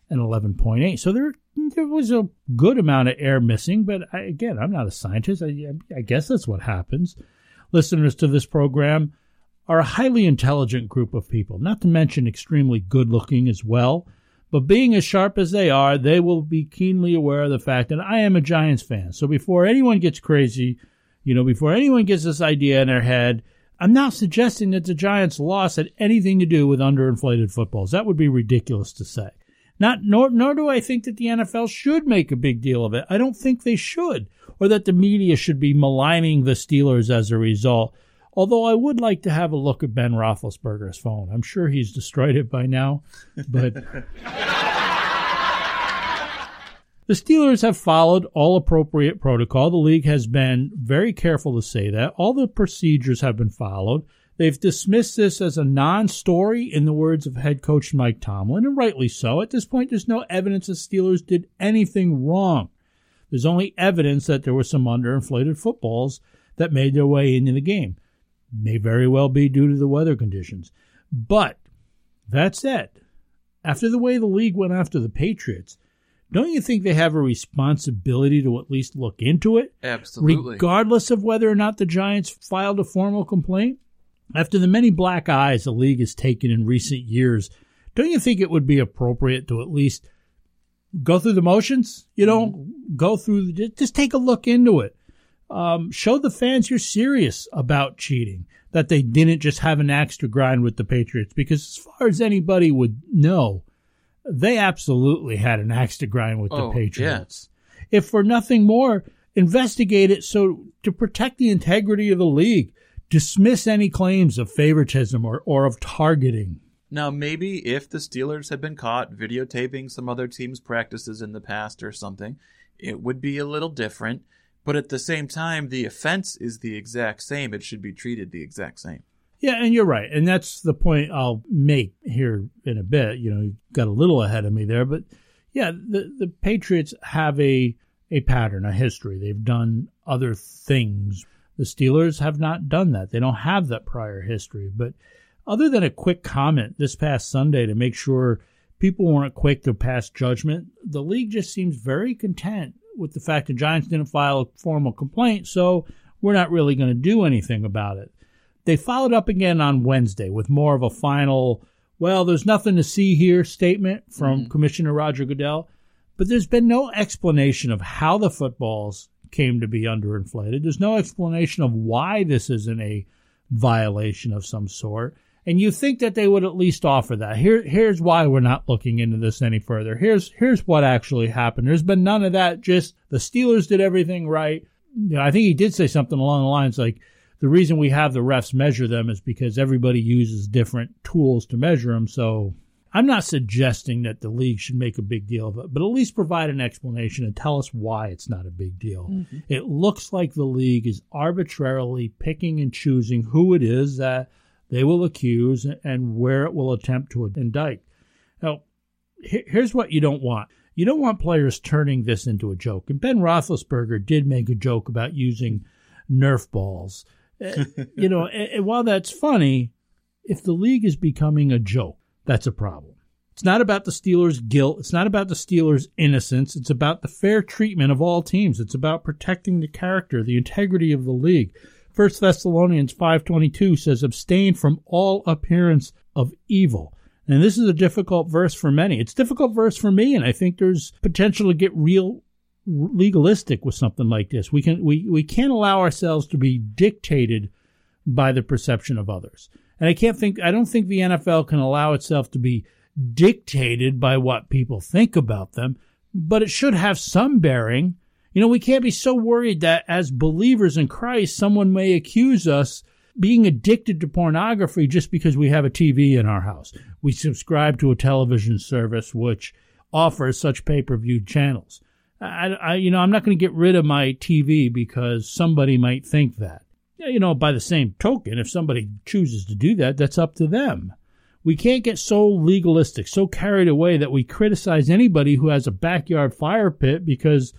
and 11.8. So there, there was a good amount of air missing, but I, again, I'm not a scientist. I, I guess that's what happens. Listeners to this program are a highly intelligent group of people, not to mention extremely good looking as well. But being as sharp as they are, they will be keenly aware of the fact that I am a Giants fan. So before anyone gets crazy, you know, before anyone gets this idea in their head, I'm not suggesting that the Giants' loss had anything to do with underinflated footballs. That would be ridiculous to say. Not nor nor do I think that the NFL should make a big deal of it. I don't think they should, or that the media should be maligning the Steelers as a result. Although I would like to have a look at Ben Roethlisberger's phone. I'm sure he's destroyed it by now, but the Steelers have followed all appropriate protocol. The league has been very careful to say that. All the procedures have been followed. They've dismissed this as a non story, in the words of head coach Mike Tomlin, and rightly so. At this point, there's no evidence the Steelers did anything wrong. There's only evidence that there were some underinflated footballs that made their way into the game. May very well be due to the weather conditions. But that said, after the way the league went after the Patriots, don't you think they have a responsibility to at least look into it? Absolutely. Regardless of whether or not the Giants filed a formal complaint? After the many black eyes the league has taken in recent years, don't you think it would be appropriate to at least go through the motions? You know, mm-hmm. go through, the, just take a look into it um, show the fans you're serious about cheating, that they didn't just have an axe to grind with the Patriots. Because as far as anybody would know, they absolutely had an axe to grind with oh, the Patriots. Yeah. If for nothing more, investigate it so to protect the integrity of the league, dismiss any claims of favoritism or, or of targeting. Now, maybe if the Steelers had been caught videotaping some other team's practices in the past or something, it would be a little different. But at the same time, the offense is the exact same. It should be treated the exact same. Yeah, and you're right. And that's the point I'll make here in a bit. You know, you got a little ahead of me there, but yeah, the the Patriots have a a pattern, a history. They've done other things. The Steelers have not done that. They don't have that prior history. But other than a quick comment this past Sunday to make sure people weren't quick to pass judgment, the league just seems very content with the fact the Giants didn't file a formal complaint, so we're not really going to do anything about it. They followed up again on Wednesday with more of a final, well, there's nothing to see here statement from mm-hmm. Commissioner Roger Goodell, but there's been no explanation of how the footballs came to be underinflated. There's no explanation of why this isn't a violation of some sort. And you think that they would at least offer that. Here, here's why we're not looking into this any further. Here's here's what actually happened. There's been none of that. Just the Steelers did everything right. You know, I think he did say something along the lines like the reason we have the refs measure them is because everybody uses different tools to measure them. So I'm not suggesting that the league should make a big deal of it, but at least provide an explanation and tell us why it's not a big deal. Mm-hmm. It looks like the league is arbitrarily picking and choosing who it is that they will accuse and where it will attempt to indict. Now, here's what you don't want. You don't want players turning this into a joke. And Ben Roethlisberger did make a joke about using Nerf balls. Eh, you know, and while that's funny, if the league is becoming a joke, that's a problem. It's not about the Steelers' guilt. It's not about the Steelers' innocence. It's about the fair treatment of all teams. It's about protecting the character, the integrity of the league. First Thessalonians 5:22 says abstain from all appearance of evil. And this is a difficult verse for many. It's a difficult verse for me and I think there's potential to get real legalistic with something like this. We can we we can't allow ourselves to be dictated by the perception of others. And I can't think I don't think the NFL can allow itself to be dictated by what people think about them, but it should have some bearing You know, we can't be so worried that as believers in Christ, someone may accuse us being addicted to pornography just because we have a TV in our house. We subscribe to a television service which offers such pay-per-view channels. I, I you know, I'm not going to get rid of my TV because somebody might think that. You know, by the same token, if somebody chooses to do that, that's up to them. We can't get so legalistic, so carried away that we criticize anybody who has a backyard fire pit because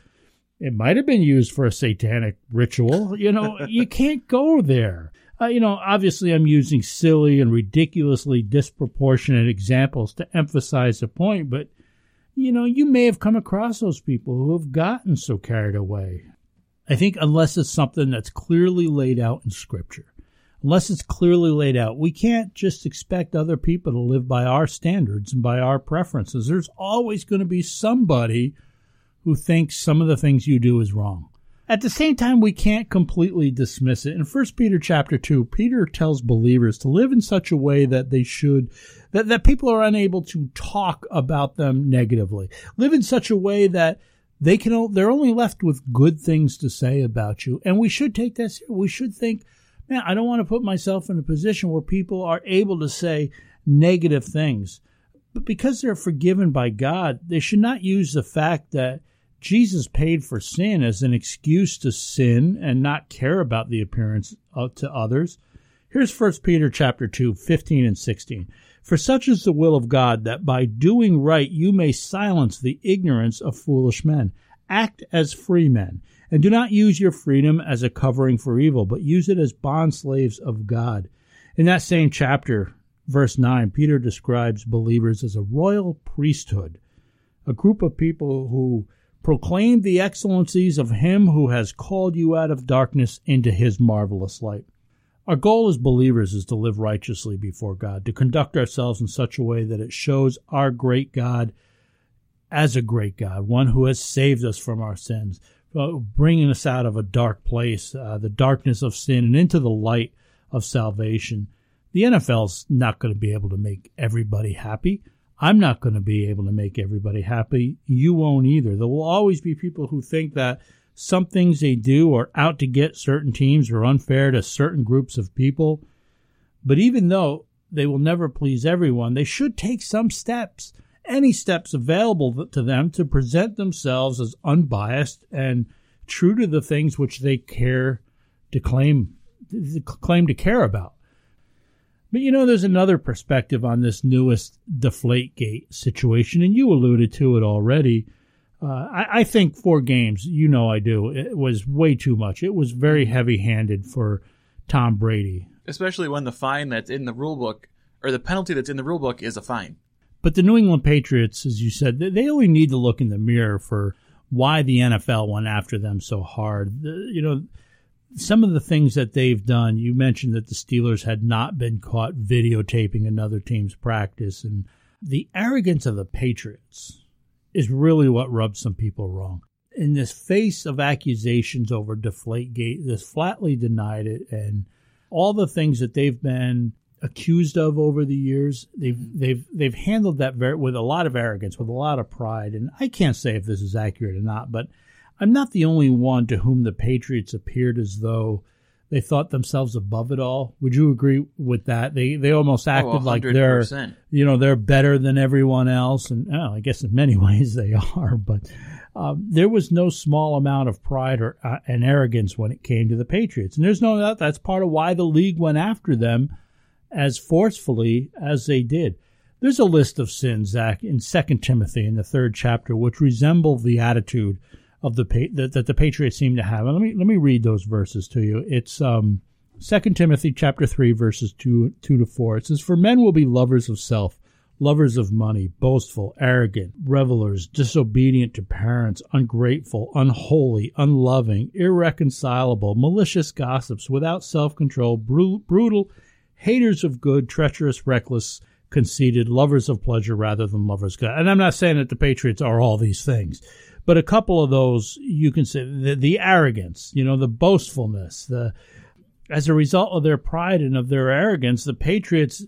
it might have been used for a satanic ritual. You know, you can't go there. Uh, you know, obviously, I'm using silly and ridiculously disproportionate examples to emphasize the point, but you know, you may have come across those people who have gotten so carried away. I think unless it's something that's clearly laid out in Scripture, unless it's clearly laid out, we can't just expect other people to live by our standards and by our preferences. There's always going to be somebody who thinks some of the things you do is wrong. At the same time, we can't completely dismiss it. In 1 Peter chapter 2, Peter tells believers to live in such a way that they should, that, that people are unable to talk about them negatively. Live in such a way that they can, they're only left with good things to say about you. And we should take that, we should think, man, I don't want to put myself in a position where people are able to say negative things. But because they're forgiven by God, they should not use the fact that Jesus paid for sin as an excuse to sin and not care about the appearance of, to others. Here's 1 Peter chapter 2, 15 and 16. For such is the will of God that by doing right you may silence the ignorance of foolish men. Act as free men, and do not use your freedom as a covering for evil, but use it as bond slaves of God. In that same chapter, verse 9, Peter describes believers as a royal priesthood, a group of people who Proclaim the excellencies of him who has called you out of darkness into his marvelous light. Our goal as believers is to live righteously before God, to conduct ourselves in such a way that it shows our great God as a great God, one who has saved us from our sins, uh, bringing us out of a dark place, uh, the darkness of sin, and into the light of salvation. The NFL's not going to be able to make everybody happy. I'm not going to be able to make everybody happy. You won't either. There will always be people who think that some things they do are out to get certain teams or unfair to certain groups of people. But even though they will never please everyone, they should take some steps, any steps available to them to present themselves as unbiased and true to the things which they care to claim claim to care about. But you know, there's another perspective on this newest Deflategate situation, and you alluded to it already. Uh, I, I, think four games, you know, I do. It was way too much. It was very heavy-handed for Tom Brady, especially when the fine that's in the rule book or the penalty that's in the rule book is a fine. But the New England Patriots, as you said, they only need to look in the mirror for why the NFL went after them so hard. You know, some of the things that they've done, you mentioned that the Steelers had not been caught videotaping another team's practice, and the arrogance of the Patriots is really what rubs some people wrong. In this face of accusations over Deflategate, this flatly denied it, and all the things that they've been accused of over the years, they've mm-hmm. they've they've handled that very, with a lot of arrogance, with a lot of pride. And I can't say if this is accurate or not, but I'm not the only one to whom the Patriots appeared as though they thought themselves above it all. Would you agree with that? They they almost oh, acted oh, like they're you know they're better than everyone else, and oh, I guess in many ways they are. But um, there was no small amount of pride or uh, and arrogance when it came to the Patriots, and there's no doubt that's part of why the league went after them as forcefully as they did. There's a list of sins, Zach, in Second Timothy in the third chapter, which resemble the attitude of the that, that the Patriots seem to have. And let me let me read those verses to you. It's um, 2 Timothy chapter 3 verses 2 2 to 4. It says for men will be lovers of self, lovers of money, boastful, arrogant, revelers, disobedient to parents, ungrateful, unholy, unloving, irreconcilable, malicious gossips, without self-control, brutal, haters of good, treacherous, reckless, conceited, lovers of pleasure rather than lovers of God. And I'm not saying that the Patriots are all these things. But a couple of those you can say the, the arrogance, you know, the boastfulness, the as a result of their pride and of their arrogance, the Patriots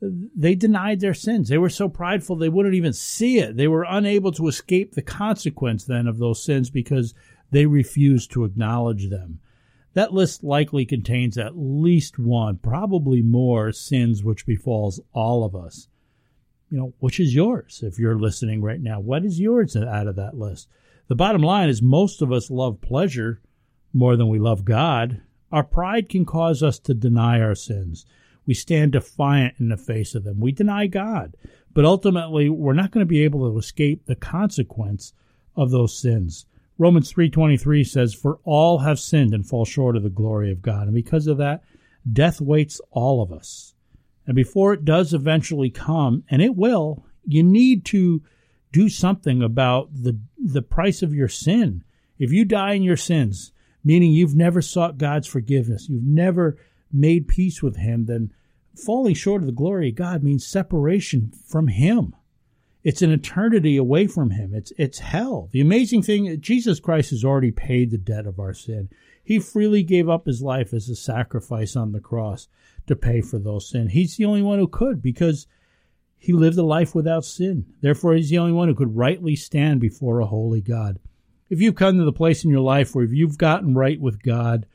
they denied their sins. They were so prideful they wouldn't even see it. They were unable to escape the consequence then of those sins because they refused to acknowledge them. That list likely contains at least one, probably more, sins which befalls all of us. You know, which is yours if you're listening right now? What is yours out of that list? The bottom line is most of us love pleasure more than we love God. Our pride can cause us to deny our sins. We stand defiant in the face of them. We deny God. But ultimately, we're not going to be able to escape the consequence of those sins. Romans 3:23 says for all have sinned and fall short of the glory of God and because of that death waits all of us. And before it does eventually come and it will, you need to do something about the the price of your sin. If you die in your sins, meaning you've never sought God's forgiveness, you've never made peace with him, then falling short of the glory of God means separation from him. It's an eternity away from him. It's it's hell. The amazing thing Jesus Christ has already paid the debt of our sin. He freely gave up his life as a sacrifice on the cross to pay for those sins. He's the only one who could because he lived a life without sin. Therefore, he's the only one who could rightly stand before a holy God. If you've come to the place in your life where you've gotten right with God,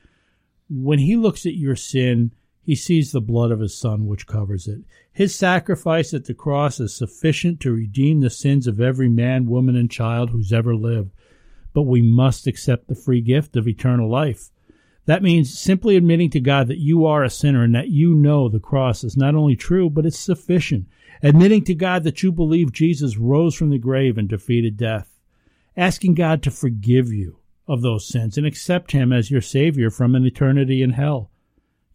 when he looks at your sin, he sees the blood of his son which covers it. His sacrifice at the cross is sufficient to redeem the sins of every man, woman, and child who's ever lived. But we must accept the free gift of eternal life. That means simply admitting to God that you are a sinner and that you know the cross is not only true, but it's sufficient. Admitting to God that you believe Jesus rose from the grave and defeated death. Asking God to forgive you of those sins and accept Him as your Savior from an eternity in hell.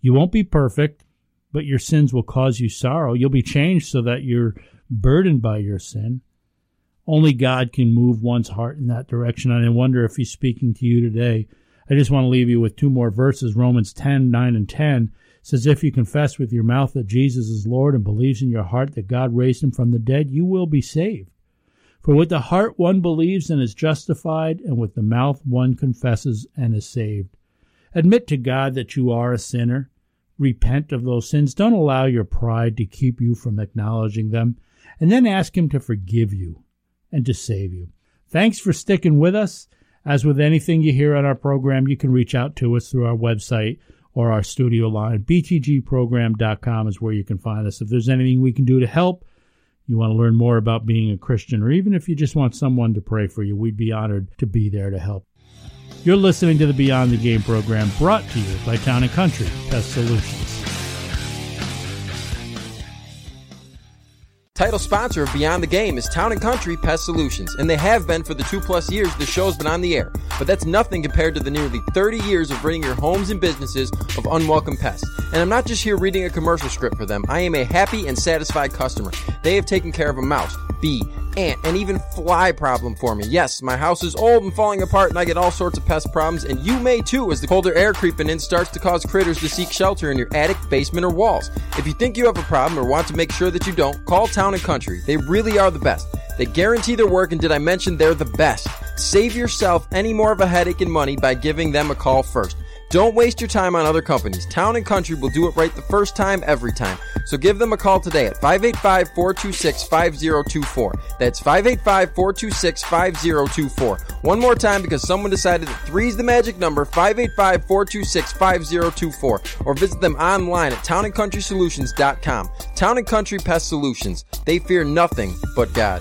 You won't be perfect, but your sins will cause you sorrow. You'll be changed so that you're burdened by your sin. Only God can move one's heart in that direction. And I wonder if He's speaking to you today. I just want to leave you with two more verses. Romans 10, 9 and 10 says, If you confess with your mouth that Jesus is Lord and believes in your heart that God raised him from the dead, you will be saved. For with the heart one believes and is justified, and with the mouth one confesses and is saved. Admit to God that you are a sinner. Repent of those sins. Don't allow your pride to keep you from acknowledging them. And then ask Him to forgive you and to save you. Thanks for sticking with us. As with anything you hear on our program, you can reach out to us through our website or our studio line. btgprogram.com is where you can find us. If there's anything we can do to help, you want to learn more about being a Christian, or even if you just want someone to pray for you, we'd be honored to be there to help. You're listening to the Beyond the Game program brought to you by Town and Country Pest Solutions. Title sponsor of Beyond the Game is Town and Country Pest Solutions, and they have been for the two plus years the show's been on the air. But that's nothing compared to the nearly 30 years of ridding your homes and businesses of unwelcome pests. And I'm not just here reading a commercial script for them, I am a happy and satisfied customer. They have taken care of a mouse, bee, ant, and even fly problem for me. Yes, my house is old and falling apart, and I get all sorts of pest problems, and you may too as the colder air creeping in starts to cause critters to seek shelter in your attic, basement, or walls. If you think you have a problem or want to make sure that you don't, call Town and Country. They really are the best. They guarantee their work, and did I mention they're the best? Save yourself any more of a headache and money by giving them a call first. Don't waste your time on other companies. Town and Country will do it right the first time, every time. So give them a call today at 585 426 5024. That's 585 426 5024. One more time because someone decided that 3 is the magic number 585 426 5024. Or visit them online at townandcountrysolutions.com. Town and Country Pest Solutions. They fear nothing but God.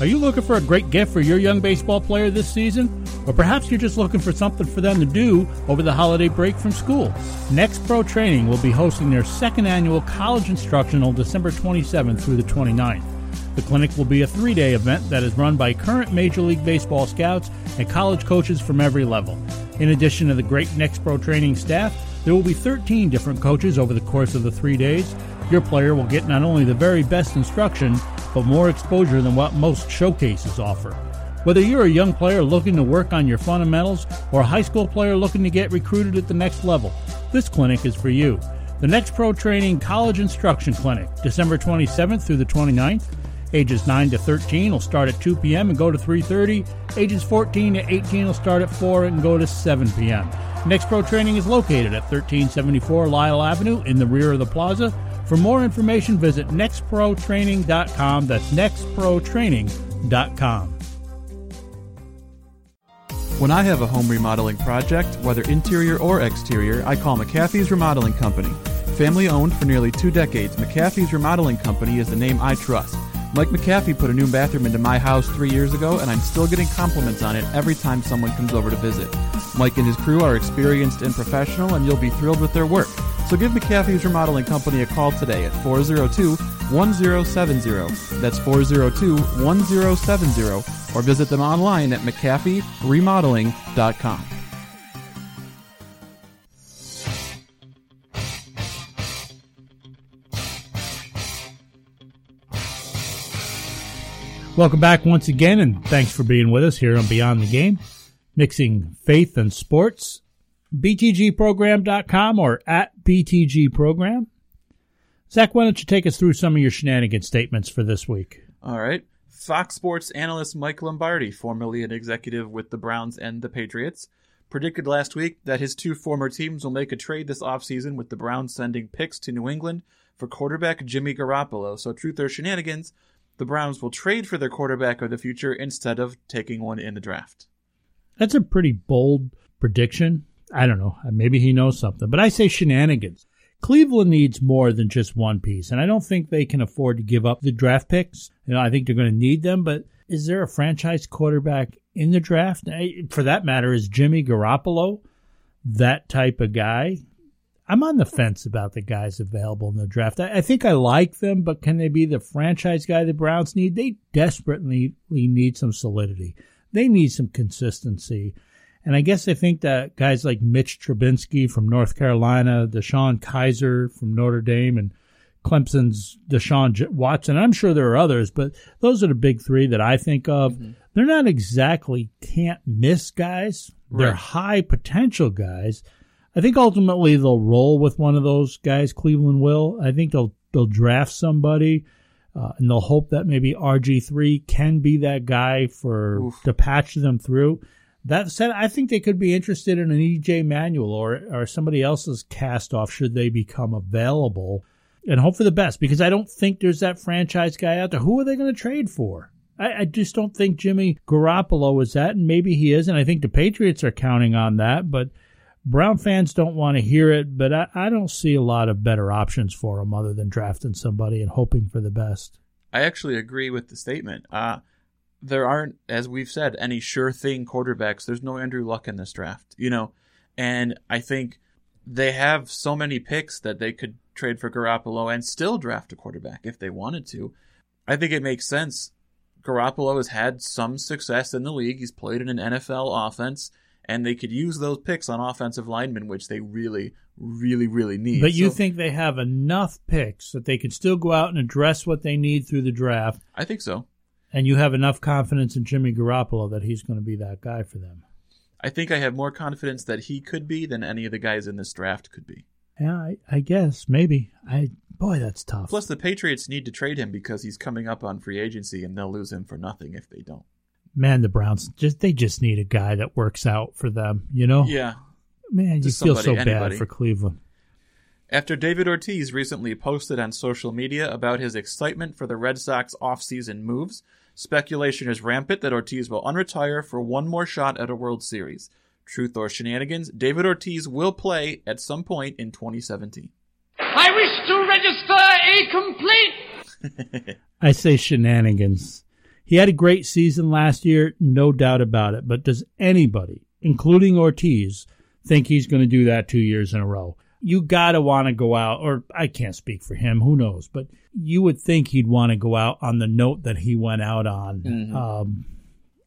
Are you looking for a great gift for your young baseball player this season? Or perhaps you're just looking for something for them to do over the holiday break from school? Next Pro Training will be hosting their second annual college instructional December 27th through the 29th. The clinic will be a three day event that is run by current Major League Baseball scouts and college coaches from every level. In addition to the great Next Pro Training staff, there will be 13 different coaches over the course of the three days. Your player will get not only the very best instruction, but more exposure than what most showcases offer. Whether you're a young player looking to work on your fundamentals or a high school player looking to get recruited at the next level, this clinic is for you. The Next Pro Training College Instruction Clinic, December 27th through the 29th. Ages 9 to 13 will start at 2 p.m. and go to 3:30. Ages 14 to 18 will start at 4 and go to 7 p.m. Next Pro Training is located at 1374 Lyell Avenue in the rear of the plaza. For more information, visit nextprotraining.com. That's nextprotraining.com. When I have a home remodeling project, whether interior or exterior, I call McAfee's Remodeling Company. Family owned for nearly two decades, McAfee's Remodeling Company is the name I trust. Mike McAfee put a new bathroom into my house three years ago, and I'm still getting compliments on it every time someone comes over to visit. Mike and his crew are experienced and professional, and you'll be thrilled with their work. So give McAfee's Remodeling Company a call today at 402 1070. That's 402 1070, or visit them online at McAfeeRemodeling.com. Welcome back once again, and thanks for being with us here on Beyond the Game, mixing faith and sports. BTGprogram.com or at BTGprogram. Zach, why don't you take us through some of your shenanigan statements for this week? All right. Fox Sports analyst Mike Lombardi, formerly an executive with the Browns and the Patriots, predicted last week that his two former teams will make a trade this offseason with the Browns sending picks to New England for quarterback Jimmy Garoppolo. So, truth or shenanigans, the Browns will trade for their quarterback of the future instead of taking one in the draft. That's a pretty bold prediction. I don't know. Maybe he knows something, but I say shenanigans. Cleveland needs more than just one piece, and I don't think they can afford to give up the draft picks. You know, I think they're going to need them, but is there a franchise quarterback in the draft? For that matter, is Jimmy Garoppolo that type of guy? I'm on the fence about the guys available in the draft. I, think I like them, but can they be the franchise guy the Browns need? They desperately need some solidity. They need some consistency. And I guess I think that guys like Mitch Trubisky from North Carolina, DeShone Kizer from Notre Dame, and Clemson's Deshaun Watson. I'm sure there are others, but those are the big three that I think of. Mm-hmm. They're not exactly can't miss guys. They're high potential guys. I think ultimately they'll roll with one of those guys. Cleveland will. I think they'll they'll draft somebody, uh, and they'll hope that maybe RG three can be that guy for Oof. to patch them through. That said, I think they could be interested in an EJ Manuel or or somebody else's cast off should they become available, and hope for the best because I don't think there's that franchise guy out there. Who are they going to trade for? I, I just don't think Jimmy Garoppolo is that, and maybe he is, and I think the Patriots are counting on that. But Brown fans don't want to hear it, but I, I don't see a lot of better options for them other than drafting somebody and hoping for the best. I actually agree with the statement. Uh, there aren't, as we've said, any sure thing quarterbacks. There's no Andrew Luck in this draft, you know, and I think they have so many picks that they could trade for Garoppolo and still draft a quarterback if they wanted to. I think it makes sense. Garoppolo has had some success in the league. He's played in an NFL offense, and they could use those picks on offensive linemen, which they really, really, really need. But you so, think they have enough picks that they could still go out and address what they need through the draft? I think so. And you have enough confidence in Jimmy Garoppolo that he's going to be that guy for them. I think I have more confidence that he could be than any of the guys in this draft could be. Yeah, I, I guess maybe. I boy, that's tough. Plus, the Patriots need to trade him because he's coming up on free agency, and they'll lose him for nothing if they don't. Man, the Browns just they just need a guy that works out for them. You know? Yeah. Man, you feel so anybody. bad for Cleveland. After David Ortiz recently posted on social media about his excitement for the Red Sox offseason moves, Speculation is rampant that Ortiz will unretire for one more shot at a World Series. Truth or shenanigans, David Ortiz will play at some point in 2017. I wish to register a complete. I say shenanigans. He had a great season last year, no doubt about it. But does anybody, including Ortiz, think he's going to do that two years in a row? You gotta want to go out, or I can't speak for him, who knows, but you would think he'd want to go out on the note that he went out on. Mm-hmm. Um,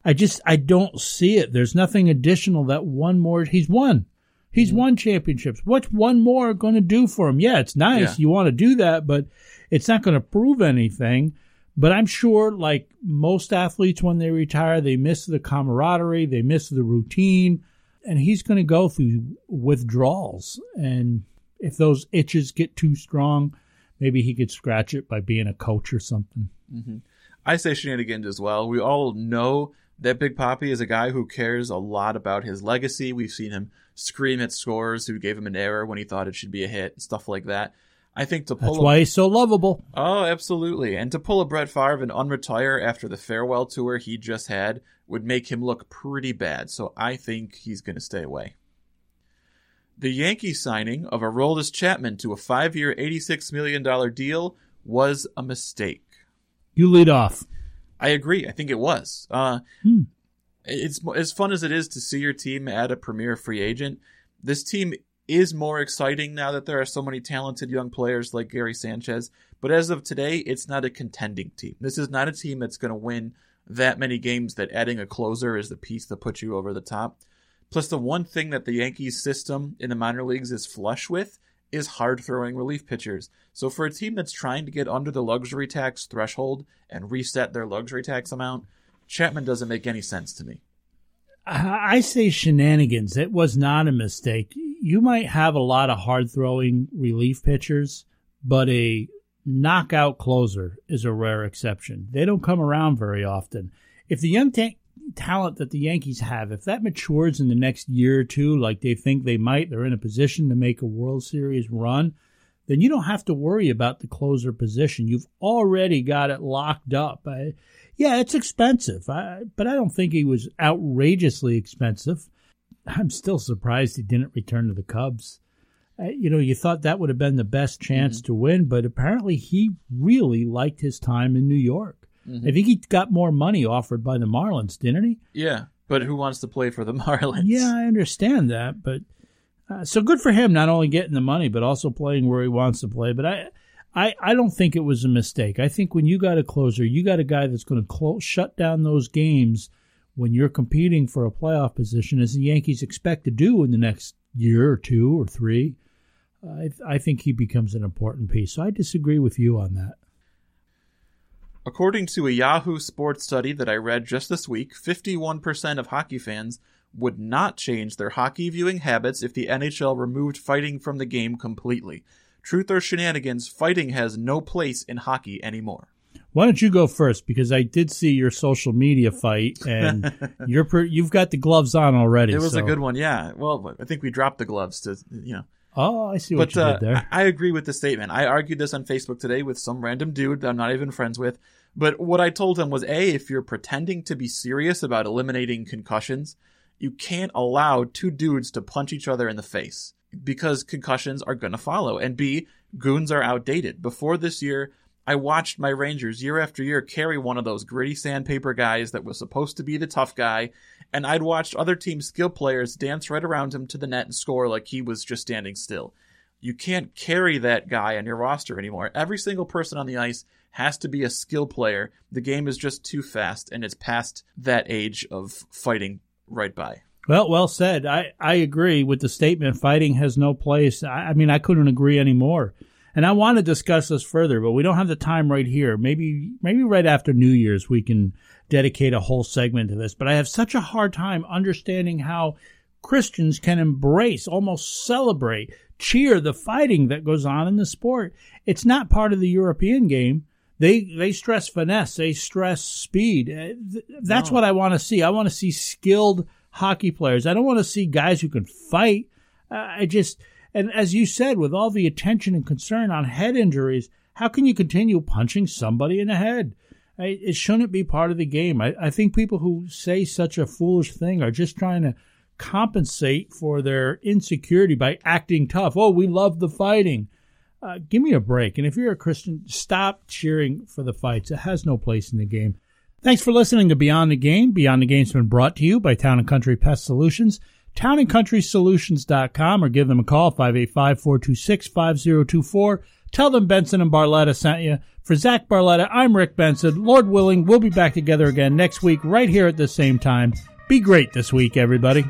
I just, I don't see it. There's nothing additional that one more, he's won. He's mm-hmm. won championships. What's one more going to do for him? Yeah, it's nice. Yeah. You want to do that, but it's not going to prove anything. But I'm sure, like most athletes, when they retire, they miss the camaraderie, they miss the routine, and he's going to go through withdrawals. And if those itches get too strong, maybe he could scratch it by being a coach or something. Mm-hmm. I say shenanigans as well. We all know that Big Papi is a guy who cares a lot about his legacy. We've seen him scream at scores who gave him an error when he thought it should be a hit, stuff like that. I think to pull That's a, why he's so lovable. Oh, absolutely. And to pull a Brett Favre and unretire after the farewell tour he just had would make him look pretty bad. So I think he's going to stay away. The Yankee signing of Aroldis Chapman to a five-year, $86 million deal was a mistake. You lead off. I agree. I think it was. Uh, hmm. It's as fun as it is to see your team add a premier free agent. This team is more exciting now that there are so many talented young players like Gary Sanchez. But as of today, it's not a contending team. This is not a team that's going to win that many games that adding a closer is the piece that puts you over the top. Plus, the one thing that the Yankees system in the minor leagues is flush with is hard throwing relief pitchers. So, for a team that's trying to get under the luxury tax threshold and reset their luxury tax amount, Chapman doesn't make any sense to me. I say shenanigans. It was not a mistake. You might have a lot of hard throwing relief pitchers, but a knockout closer is a rare exception. They don't come around very often. If the young ta- talent that the Yankees have, if that matures in the next year or two, like they think they might, they're in a position to make a World Series run, then you don't have to worry about the closer position. You've already got it locked up. I, yeah, it's expensive, I, but I don't think he was outrageously expensive. I'm still surprised he didn't return to the Cubs. Uh, you know, you thought that would have been the best chance mm-hmm. to win, but apparently he really liked his time in New York. Mm-hmm. I think he got more money offered by the Marlins, didn't he? Yeah, but who wants to play for the Marlins? Yeah, I understand that, but uh, so good for him not only getting the money but also playing where he wants to play. But I, I, I don't think it was a mistake. I think when you got a closer, you got a guy that's going to clo- shut down those games when you're competing for a playoff position, as the Yankees expect to do in the next year or two or three. I, I think he becomes an important piece. So I disagree with you on that. According to a Yahoo Sports study that I read just this week, 51% of hockey fans would not change their hockey viewing habits if the NHL removed fighting from the game completely. Truth or shenanigans, fighting has no place in hockey anymore. Why don't you go first? Because I did see your social media fight, and you're per, you've got the gloves on already. It was so. a good one, yeah. Well, I think we dropped the gloves to you know. Oh, I see what but, you uh, did there. I agree with the statement. I argued this on Facebook today with some random dude that I'm not even friends with. But what I told him was A, if you're pretending to be serious about eliminating concussions, you can't allow two dudes to punch each other in the face because concussions are going to follow. And B, goons are outdated. Before this year, I watched my Rangers year after year carry one of those gritty sandpaper guys that was supposed to be the tough guy, and I'd watched other teams' skill players dance right around him to the net and score like he was just standing still. You can't carry that guy on your roster anymore. Every single person on the ice has to be a skill player. The game is just too fast, and it's past that age of fighting right by. Well, well said. I, I agree with the statement. Fighting has no place. I, I mean, I couldn't agree anymore. And I want to discuss this further, but we don't have the time right here. Maybe, maybe right after New Year's, we can dedicate a whole segment to this. But I have such a hard time understanding how Christians can embrace, almost celebrate, cheer the fighting that goes on in the sport. It's not part of the European game. They they stress finesse, they stress speed. Uh, that's no. what I want to see. I want to see skilled hockey players. I don't want to see guys who can fight. Uh, I just and as you said, with all the attention and concern on head injuries, how can you continue punching somebody in the head? It shouldn't be part of the game. I, I think people who say such a foolish thing are just trying to compensate for their insecurity by acting tough. Oh, we love the fighting. Uh, give me a break. And if you're a Christian, stop cheering for the fights. It has no place in the game. Thanks for listening to Beyond the Game. Beyond the Game's been brought to you by Town and Country Pest Solutions. TownandCountrySolutions.com or give them a call, 585-426-5024. Tell them Benson and Barletta sent you. For Zach Barletta, I'm Rick Benson. Lord willing, we'll be back together again next week right here at the same time. Be great this week, everybody.